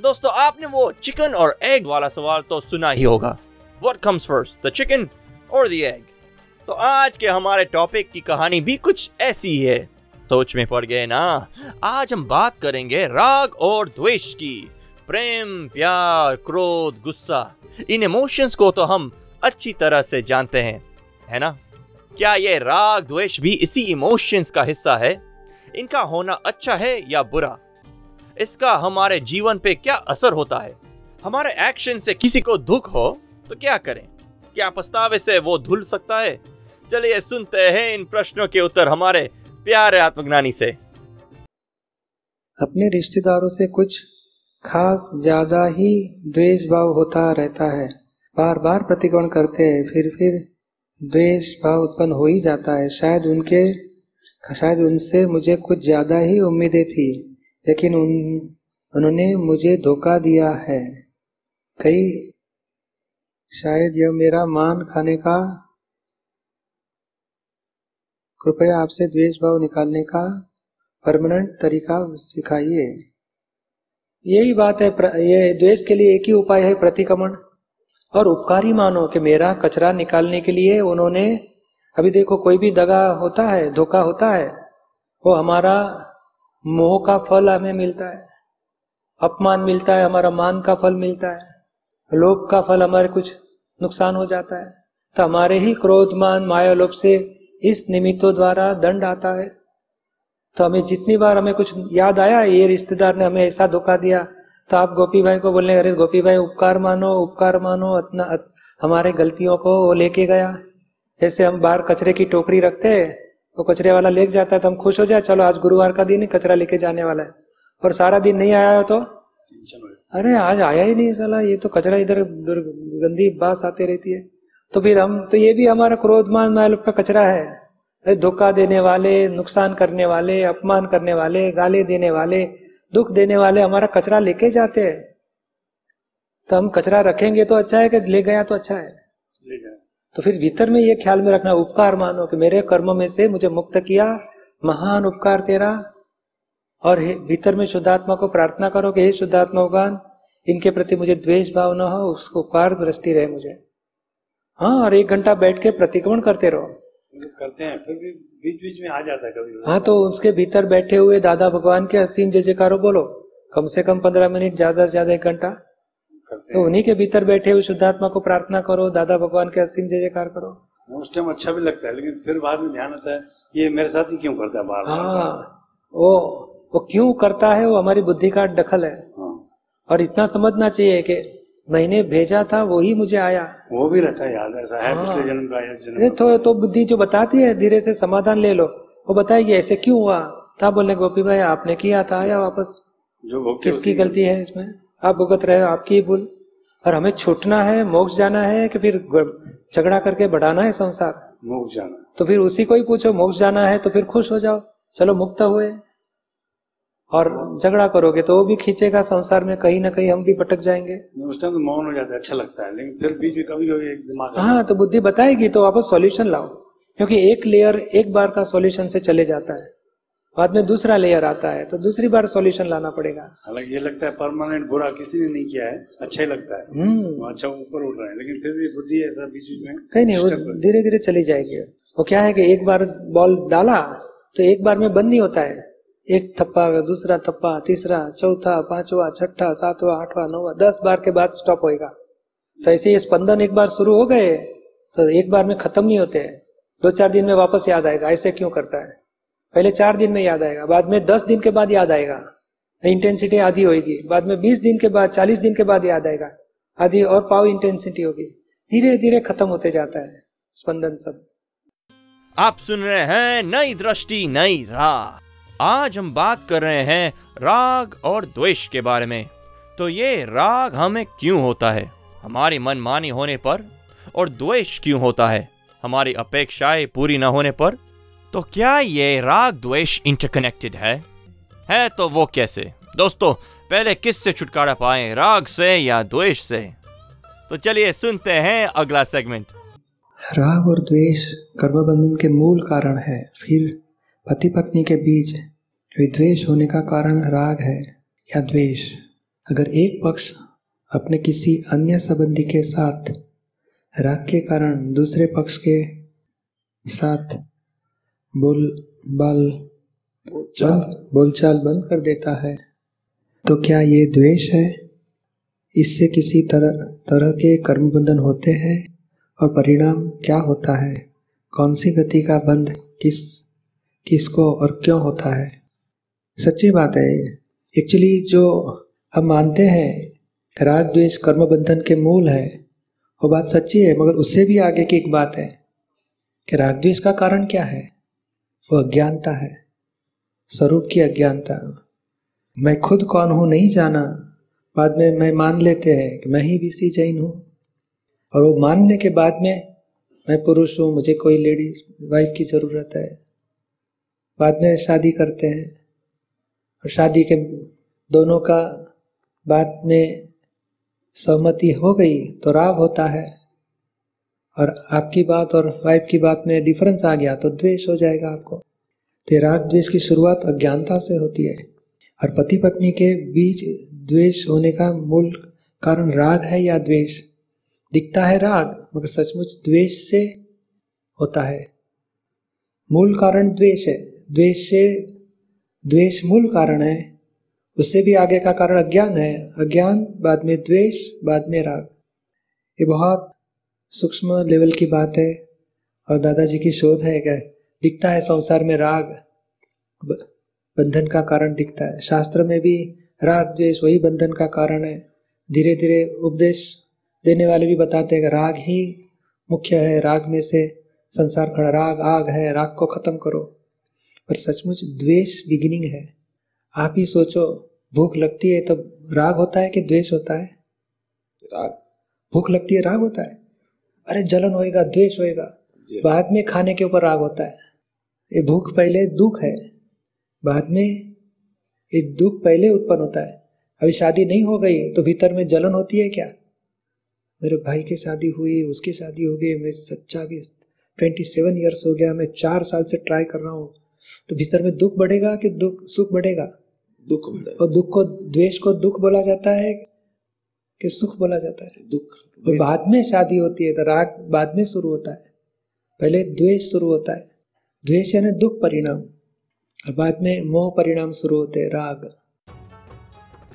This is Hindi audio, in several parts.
दोस्तों, आपने वो चिकन और एग वाला सवाल तो सुना ही होगा। What comes first the chicken और द एग तो आज के हमारे टॉपिक की कहानी भी कुछ ऐसी है सोच में पड़ गए ना? आज हम बात करेंगे राग और द्वेष की। प्रेम, प्यार, क्रोध, गुस्सा, इन इमोशंस को तो हम अच्छी तरह से जानते हैं, है ना? क्या ये राग, द्वेष भी इसी इमोशंस का हिस्सा है? इनका होना अच्छा है या बुरा? इसका हमारे जीवन पे क्या असर होता है? हमारे एक्शन से किसी को दुख हो तो क्या करें? क्या पछतावे से वो धुल सकता है? चलिए सुनते हैं इन प्रश्नों के उत्तर हमारे प्यारे आत्मज्ञानी से। अपने रिश्तेदारों से कुछ खास ज़्यादा ही द्वेष भाव होता रहता है। बार बार प्रतिक्रमण करते हैं फिर फिर द्वेष भाव उत्पन्न हो ही जाता है। शायद उनके, शायद उनसे मुझे कुछ ज़्यादा ही उम्मीदें थी। लेकिन उन, उन्होंने मुझे धोखा दिया है। कई, शायद यह मेरा मान खाने का, कृपया आपसे द्वेष भाव निकालने का परमानेंट तरीका सिखाइए। यही बात है ये द्वेष के लिए एक ही उपाय है प्रतिक्रमण। और उपकारी मानो कि मेरा कचरा निकालने के लिए उन्होंने, अभी देखो कोई भी दगा होता है, धोखा होता है, वो हमारा मोह का फल हमें मिलता है, अपमान मिलता है, हमारा मान का फल मिलता है, लोभ का फल हमारे कुछ नुकसान हो जाता है। तो हमारे ही क्रोध, मान, माया, लोभ से इस निमित्तों द्वारा दंड आता है। तो हमें जितनी बार हमें कुछ याद आया, ये रिश्तेदार ने हमें ऐसा धोखा दिया तो आप गोपी भाई को बोलने, अरे गोपी भाई, उपकार मानो उपकार मानो इतना हमारे गलतियों को वो लेके गया। जैसे हम बाहर कचरे की टोकरी रखते हैं वो कचरे वाला लेके जाता है तो हम खुश हो जाए, चलो आज गुरुवार का दिन है, कचरा लेके जाने वाला है। और सारा दिन नहीं आया हो तो? अरे आज आया ही नहीं साला, ये तो कचरा इधर गंदी बास आती रहती है। तो फिर हम तो ये भी हमारा क्रोध मान माल का कचरा है। अरे धोखा देने वाले, नुकसान करने वाले, अपमान करने वाले, गाले देने वाले, दुख देने वाले हमारा कचरा लेके जाते हैं। तो हम कचरा रखेंगे तो अच्छा है कि ले गया तो अच्छा है? तो फिर भीतर में ये ख्याल में रखना उपकार मानो कि मेरे कर्म में से मुझे मुक्त किया महान उपकार तेरा। और भीतर में शुद्धात्मा को प्रार्थना करो कि हे शुद्धात्मा भगवान इनके प्रति मुझे द्वेष भाव न हो उसको उपकार दृष्टि रहे मुझे। हाँ और एक घंटा बैठ के प्रतिक्रमण करते रहो। करते हैं फिर भी बीच बीच में आ जाता है कभी हाँ तो उसके भीतर बैठे हुए दादा भगवान के असीम जय जयकारो बोलो कम से कम पंद्रह मिनट ज़्यादा से ज़्यादा एक घंटा। तो उन्हीं के भीतर बैठे हुए शुद्धात्मा को प्रार्थना करो दादा भगवान के असीम जय जयकार करो। उस टाइम अच्छा भी लगता है लेकिन फिर बाद में ध्यान आता है ये मेरे साथ ही क्यों करता है बार हाँ वो वो क्यों करता है वो हमारी बुद्धि का दखल है। हाँ, और इतना समझना चाहिए कि मैंने भेजा था वो ही मुझे आया। वो भी रहता है याद ऐसा है हाँ। पिछले जन्म का जन्म। तो तो बुद्धि जो बताती है धीरे से समाधान ले लो। वो बताएगी ऐसे क्यों हुआ? था बोलने गोपी भाई आपने किया था आया वापस? जो किसकी गलती है इसमें? आप भुगत रहे हो आपकी ही भूल। और हमें छूटना है मोक्ष जाना है कि फिर झगड़ा करके बढ़ाना है संसार? मोक्ष जाना। तो फिर उसी को ही पूछो मोक्ष जाना है तो फिर खुश हो जाओ। चलो मुक्त हुए। और झगड़ा करोगे तो वो भी खींचेगा संसार में कहीं ना कहीं हम भी भटक जाएँगे। उस टाइम तो मौन हो जाता है अच्छा लगता है। लेकिन फिर में कभी कभी एक दिमाग हाँ तो बुद्धि बताएगी तो वापस सॉल्यूशन लाओ। क्योंकि एक लेयर एक बार का सॉल्यूशन से चले जाता है। बाद में दूसरा लेयर आता है तो दूसरी बार सॉल्यूशन लाना पड़ेगा। हालाँकि ये लगता है परमानेंट बुरा किसी ने नहीं किया है अच्छा ही लगता है। हम्म। अच्छा ऊपर उठ रहा है लेकिन फिर भी बुद्धि ऐसा बीच बीच में कहीं नहीं वो धीरे धीरे चली जाएगी। वो क्या है कि एक बार बॉल डाला तो एक बार में बंद नहीं होता है। एक थप्पा दूसरा थप्पा तीसरा चौथा पांचवा छठा सातवा आठवा नौवा दस बार के बाद स्टॉप होएगा। तो ऐसे ये स्पंदन एक बार शुरू हो गए तो एक बार में खत्म नहीं होते। हैं दो चार दिन में वापस याद आएगा ऐसे क्यों करता है? पहले चार दिन में याद आएगा, बाद में दस दिन के बाद याद आएगा। इंटेंसिटी आधी होगी बाद में बीस दिन के बाद, चालीस दिन के बाद याद आएगा। आधी और पाव इंटेंसिटी होगी। धीरे धीरे खत्म होते जाता है स्पंदन सब। आप सुन रहे हैं नई दृष्टि, नई राह। आज हम बात कर रहे हैं राग और द्वेष के बारे में। तो ये राग हमें क्यों होता है? हमारी मनमानी होने पर और द्वेष क्यों होता है? हमारी अपेक्षाएँ पूरी न होने पर तो क्या ये राग द्वेष इंटरकनेक्टेड है? है तो वो कैसे? दोस्तों, पहले किस से छुटकारा पाए, राग से या द्वेष से? तो चलिए सुनते हैं अगला सेगमेंट राग और द्वेष कर्म बंधन के मूल कारण है, फिर पति पत्नी के बीच विद्वेष होने का कारण राग है या द्वेष? अगर एक पक्ष अपने किसी अन्य संबंधी के साथ राग के कारण दूसरे पक्ष के साथ बोल बाल बंद बोलचाल बंद कर देता है। तो क्या ये द्वेष है? इससे किसी तरह तरह के कर्म बंधन होते हैं? और परिणाम क्या होता है? कौन सी गति का बंध किस किसको और क्यों होता है? सच्ची बात है। एक्चुअली जो हम मानते हैं राग द्वेष कर्म बंधन के मूल है। वो बात सच्ची है मगर उससे भी आगे की एक बात है कि राग द्वेष का कारण क्या है? वो अज्ञानता है, स्वरूप की अज्ञानता। मैं खुद कौन हूँ नहीं जाना। बाद में मैं मान लेते हैं कि मैं ही बीसी जैन हूँ। और वो मानने के बाद में मैं पुरुष हूँ, मुझे कोई लेडी वाइफ की ज़रूरत है। बाद में शादी करते हैं। और शादी के दोनों का बाद में सहमति हो गई तो राग होता है। और आपकी बात और वाइफ की बात में डिफरेंस आ गया तो द्वेष हो जाएगा आपको। तो राग द्वेष की शुरुआत अज्ञानता से होती है और पति पत्नी के बीच द्वेष होने का मूल कारण राग है या द्वेष? दिखता है राग, मगर सचमुच द्वेष से होता है। मूल कारण द्वेष है। द्वेष से, द्वेष मूल कारण है। उससे भी आगे का कारण अज्ञान है। अज्ञान, बाद में द्वेष, बाद में राग। ये बहुत सूक्ष्म लेवल की बात है और दादाजी की शोध है क्या दिखता है संसार में राग बंधन का कारण दिखता है। शास्त्र में भी राग द्वेष वही बंधन का कारण है। धीरे धीरे उपदेश देने वाले भी बताते हैं कि राग ही मुख्य है। राग में से संसार खड़ा राग आग है राग को खत्म करो। पर सचमुच द्वेष बिगिनिंग है। आप ही सोचो भूख लगती है तो राग होता है कि द्वेष होता है? राग। भूख लगती है राग होता है? अरे जलन होएगा द्वेष होएगा। बाद में खाने के ऊपर राग होता है। ये भूख पहले दुख है बाद में ये दुख पहले उत्पन्न होता है। अभी शादी नहीं हो गई तो भीतर में जलन होती है क्या? मेरे भाई की शादी हुई उसकी शादी हो गई मैं सच्चा भी ट्वेंटी सेवन ईयर्स हो गया मैं चार साल से ट्राई कर रहा हूँ। तो भीतर में दुख बढ़ेगा कि दुख सुख बढ़ेगा? दुख बढ़ेगा। और दुख को द्वेष को दुख बोला जाता है। कि सुख बोला जाता है। दुख। और बाद में शादी होती है तो राग बाद में शुरू होता है। पहले द्वेष शुरू होता है। द्वेष यानी दुख परिणाम। और बाद में मोह परिणाम शुरू होते हैं राग।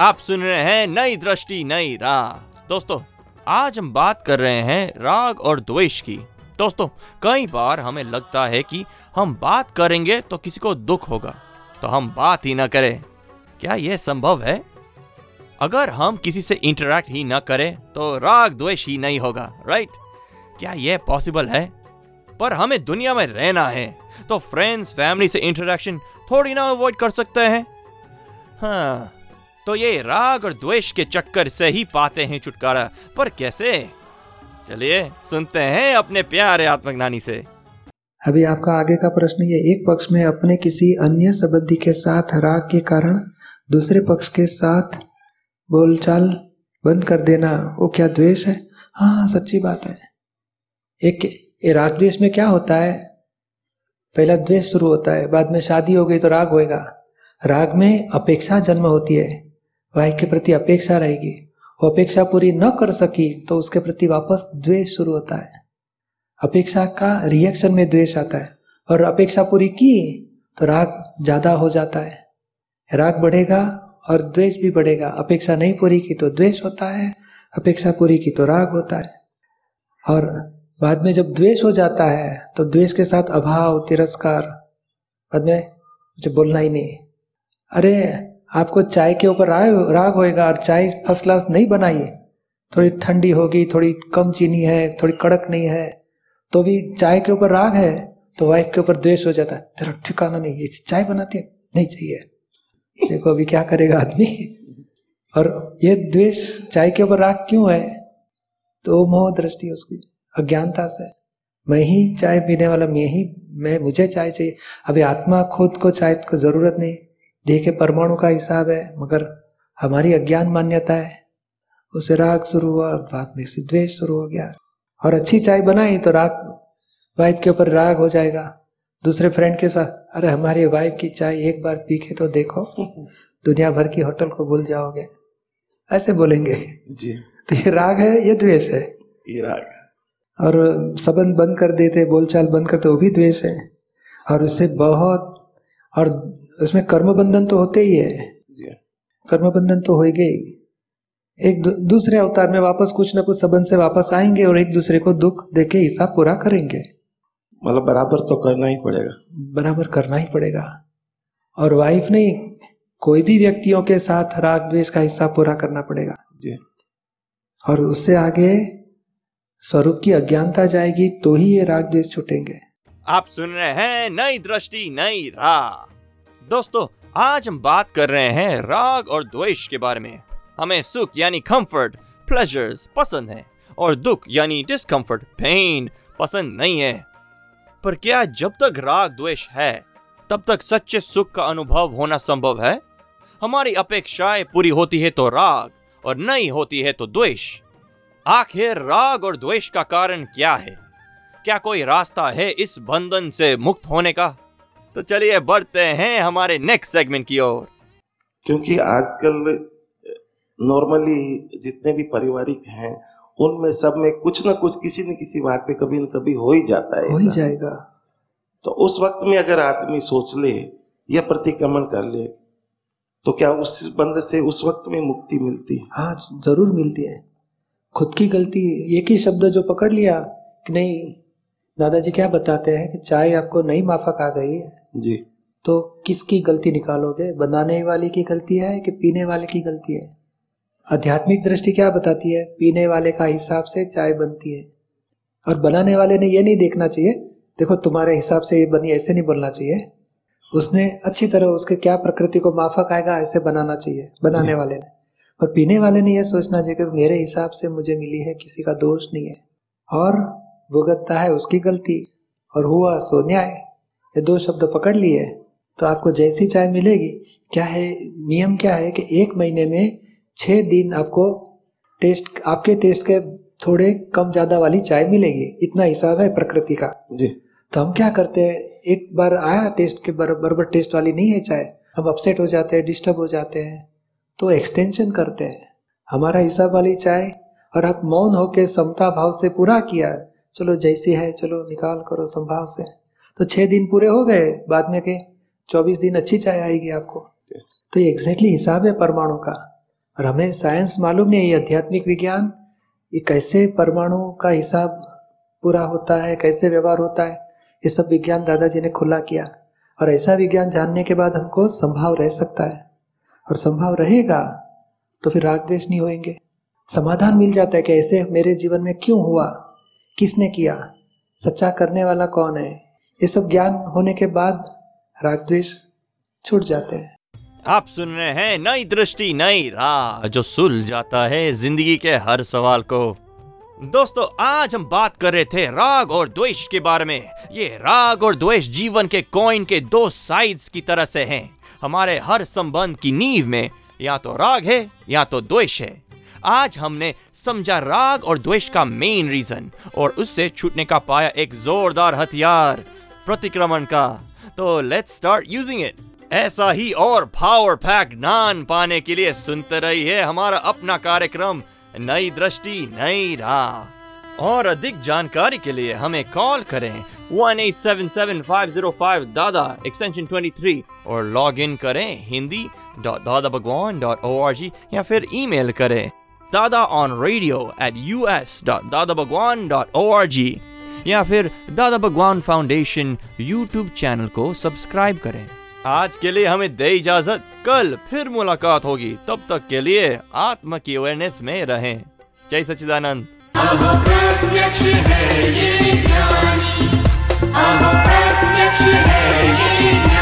आप सुन रहे हैं नई दृष्टि नई राह। दोस्तों आज हम बात कर रहे हैं राग और द्वेष की। दोस्तों कई बार हमें लगता है कि हम बात करेंगे तो किसी को दुख होगा। तो हम बात ही ना करें। क्या यह संभव है? अगर हम किसी से इंटरेक्ट ही ना करें तो राग द्वेष ही नहीं होगा राइट क्या यह पॉसिबल है? पर हमें दुनिया में रहना है तो फ्रेंड्स फैमिली से इंटरेक्शन थोड़ी ना अवॉइड कर सकते हैं। हाँ तो ये राग और द्वेष के चक्कर से ही पाते हैं छुटकारा, पर कैसे? चलिए, सुनते हैं अपने प्यारे आत्मज्ञानी से। अभी आपका आगे का प्रश्न ये, एक पक्ष में अपने किसी अन्य संबंधी के साथ राग के कारण, दूसरे पक्ष के साथ बोलचाल बंद कर देना, वो क्या द्वेष है? हाँ सच्ची बात है। एक राग द्वेष में क्या होता है? पहला द्वेष शुरू होता है, बाद में शादी हो गई तो राग होएगा। राग में अपेक्षा जन्म होती है वाइफ के प्रति अपेक्षा रहेगी। वो अपेक्षा पूरी न कर सकी तो उसके प्रति वापस द्वेष शुरू होता है। अपेक्षा का रिएक्शन में द्वेष आता है। और अपेक्षा पूरी की तो राग ज़्यादा हो जाता है। राग बढ़ेगा और द्वेष भी बढ़ेगा। अपेक्षा नहीं पूरी की तो द्वेष होता है, अपेक्षा पूरी की तो राग होता है। और बाद में जब द्वेष हो जाता है तो द्वेष के साथ अभाव, तिरस्कार, बाद में मुझे बोलना ही नहीं। अरे, आपको चाय के ऊपर राग होएगा और चाय फ़र्स्ट क्लास नहीं बनाई। थोड़ी ठंडी होगी, थोड़ी कम चीनी है, थोड़ी कड़क नहीं है तो भी चाय के ऊपर राग है तो वाइफ के ऊपर द्वेष हो जाता है। तेरा ठिकाना नहीं, ये चाय बनाती है, नहीं चाहिए। देखो अभी क्या करेगा आदमी? और ये द्वेष चाय के ऊपर राग क्यों है? तो मोह दृष्टि उसकी, अज्ञानता से। मैं ही चाय पीने वाला, मैं ही, मैं, मुझे चाय चाहिए। अभी आत्मा खुद को, चाय को ज़रूरत नहीं। देखे परमाणु का हिसाब है, मगर हमारी अज्ञान मान्यता है। उसे राग शुरू हुआ, बाद में से द्वेष शुरू हो गया। और अच्छी चाय बनाई तो राग वाइफ के ऊपर राग हो जाएगा। दूसरे फ्रेंड के साथ अरे हमारी वाइफ की चाय एक बार पी के तो देखो दुनिया भर की होटल को भूल जाओगे। ऐसे बोलेंगे। जी। तो ये राग है ये द्वेष है। ये राग और संबंध बंद कर देते बोलचाल बंद करते वो भी द्वेष है। और उससे बहुत और उसमें कर्म बंधन तो होते ही है। जी कर्म बंधन तो ही। एक दू, दूसरे अवतार में वापस कुछ ना कुछ संबंध से वापस आएँगे और एक दूसरे को दुख देके हिसाब पूरा करेंगे। मतलब बराबर तो करना ही पड़ेगा। बराबर करना ही पड़ेगा। और वाइफ नहीं कोई भी व्यक्तियों के साथ राग द्वेष का हिस्सा पूरा करना पड़ेगा। जी। और उससे आगे स्वरूप की अज्ञानता जाएगी तो ही ये राग द्वेष छूटेंगे। आप सुन रहे हैं नई दृष्टि नई राह। दोस्तों आज हम बात कर रहे हैं राग और द्वेष के बारे में। हमें सुख यानी कंफर्ट प्लेजर्स पसंद है और दुख यानी डिस्कम्फर्ट पेन पसंद नहीं है। पर क्या जब तक राग द्वेष है, तब तक सच्चे सुख का अनुभव होना संभव है? हमारी अपेक्षाएँ पूरी होती है तो राग और नहीं होती है तो द्वेष। आखिर राग और द्वेष का कारण क्या है? क्या कोई रास्ता है इस बंधन से मुक्त होने का? तो चलिए बढ़ते हैं हमारे नेक्स्ट सेगमेंट की ओर। क्योंकि आजकल नॉर्मली जितने भी पारिवारिक हैं उनमें सब में कुछ ना कुछ किसी न किसी बात पे कभी न कभी हो ही जाता है हो ही जाएगा। तो उस वक्त में अगर आदमी सोच ले या प्रतिक्रमण कर ले तो क्या उस बंद से उस वक्त में मुक्ति मिलती? है हाँ ज़रूर मिलती है। खुद की गलती एक ही शब्द जो पकड़ लिया कि नहीं दादाजी क्या बताते हैं कि चाय आपको नई माफक आ गई है? जी। तो किसकी गलती निकालोगे? बनाने वाले की गलती है कि पीने वाले की गलती है? आध्यात्मिक दृष्टि क्या बताती है? पीने वाले का हिसाब से चाय बनती है। और बनाने वाले ने यह नहीं देखना चाहिए देखो तुम्हारे हिसाब से ये बनी ऐसे नहीं बोलना चाहिए। उसने अच्छी तरह उसके क्या प्रकृति को माफक आएगा ऐसे बनाना चाहिए बनाने वाले ने। और पीने वाले ने यह सोचना चाहिए कि मेरे हिसाब से मुझे मिली है किसी का दोष नहीं है। और भुगतता है उसकी गलती। और हुआ सो न्याय। ये दो शब्द पकड़ लिए तो आपको जैसी चाय मिलेगी क्या है नियम क्या है कि एक महीने में छह दिन आपको टेस्ट आपके टेस्ट के थोड़े कम ज़्यादा वाली चाय मिलेगी। इतना हिसाब है प्रकृति का। जी। तो हम क्या करते हैं? एक बार आया टेस्ट के बराबर बर- टेस्ट वाली नहीं है चाय। हम अपसेट हो जाते हैं डिस्टर्ब हो जाते हैं तो एक्सटेंशन करते हैं। हमारा हिसाब वाली चाय और आप मौन होके समता भाव से पूरा किया चलो जैसी है चलो निकाल करो संभाव से। तो छह दिन पूरे हो गए बाद में के चौबीस दिन अच्छी चाय आएगी आपको। तो ये एग्जैक्टली हिसाब है परमाणु का। और हमें साइंस मालूम नहीं है आध्यात्मिक विज्ञान, ये कैसे परमाणु का हिसाब पूरा होता है, कैसे व्यवहार होता है, ये सब विज्ञान दादाजी ने खुला किया। और ऐसा विज्ञान जानने के बाद हमको संभाव रह सकता है। और संभाव रहेगा तो फिर राग द्वेष नहीं होंगे समाधान मिल जाता है कि ऐसे मेरे जीवन में क्यों हुआ? किसने किया? सच्चा करने वाला कौन है? ये सब ज्ञान होने के बाद राग द्वेष छूट जाते हैं। आप सुन रहे हैं नई दृष्टि, नई राह, जो सुल जाता है ज़िंदगी के हर सवाल को। दोस्तों, आज हम बात कर रहे थे राग और द्वेष के बारे में। ये राग और द्वेष जीवन के कॉइन के दो साइड्स की तरह से हैं। हमारे हर संबंध की नींव में या तो राग है, या तो द्वेष है। आज हमने समझा राग और द्वेष का मेन रीजन और उससे छूटने का पाया एक जोरदार हथियार, प्रतिक्रमण का। तो लेट्स स्टार्ट यूजिंग इट ऐसा ही और पावर पैक नान पाने के लिए सुनते रहिए हमारा अपना कार्यक्रम, नई दृष्टि, नई राह। और अधिक जानकारी के लिए हमें कॉल करें। 1877505 दादा एक्सटेंशन 23 और लॉग इन करें Hindi dot Dada Bhagwan dot O R G या फिर ईमेल करें। Dada on radio at U S dot Dada Bhagwan dot O R G या फिर Dada Bhagwan foundation YouTube channel को सब्सक्राइब करें। आज के लिए हमें दे इजाज़त। कल फिर मुलाकात होगी। तब तक के लिए आत्मा की अवेयरनेस में रहें। जय सचिदानंद है ये ज्ञानी। है ये